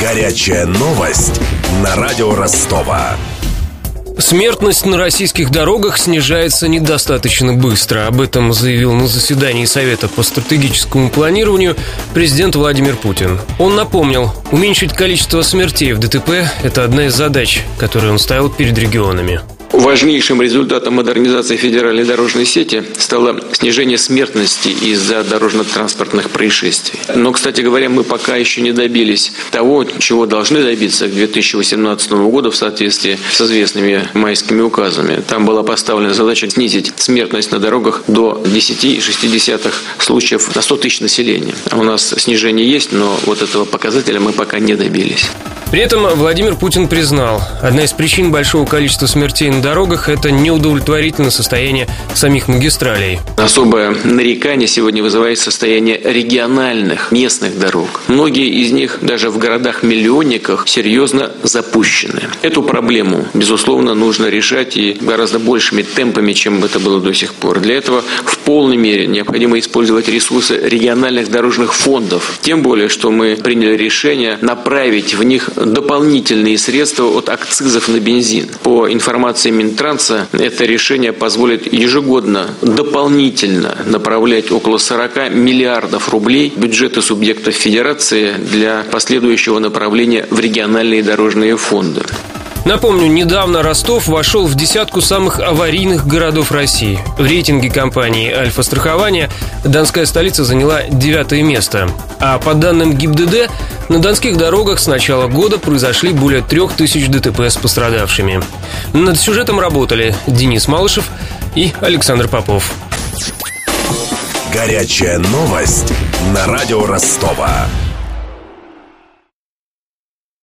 Горячая новость на радио Ростова. Смертность на российских дорогах снижается недостаточно быстро. Об этом заявил на заседании Совета по стратегическому планированию президент Владимир Путин. Он напомнил, уменьшить количество смертей в ДТП – это одна из задач, которые он ставил перед регионами. Важнейшим результатом модернизации федеральной дорожной сети стало снижение смертности из-за дорожно-транспортных происшествий. Но, кстати говоря, мы пока еще не добились того, чего должны добиться к 2018 году в соответствии с известными майскими указами. Там была поставлена задача снизить смертность на дорогах до 10,6 случаев на 100 тысяч населения. У нас снижение есть, но вот этого показателя мы пока не добились. При этом Владимир Путин признал, одна из причин большого количества смертей на дорогах – это неудовлетворительное состояние самих магистралей. Особое нарекание сегодня вызывает состояние региональных, местных дорог. Многие из них даже в городах-миллионниках серьезно запущены. Эту проблему, безусловно, нужно решать и гораздо большими темпами, чем это было до сих пор. Для этого в полной мере необходимо использовать ресурсы региональных дорожных фондов. Тем более, что мы приняли решение направить в них дополнительные средства от акцизов на бензин. По информации Минтранса, это решение позволит ежегодно дополнительно направлять около 40 миллиардов рублей бюджеты субъектов федерации для последующего направления в региональные дорожные фонды. Напомню, недавно Ростов вошел в десятку самых аварийных городов России. В рейтинге компании «Альфа-страхование» Донская столица заняла девятое место. А по данным ГИБДД, на донских дорогах с начала года произошли более трех тысяч ДТП с пострадавшими. Над сюжетом работали Денис Малышев и Александр Попов. Горячая новость на радио Ростова.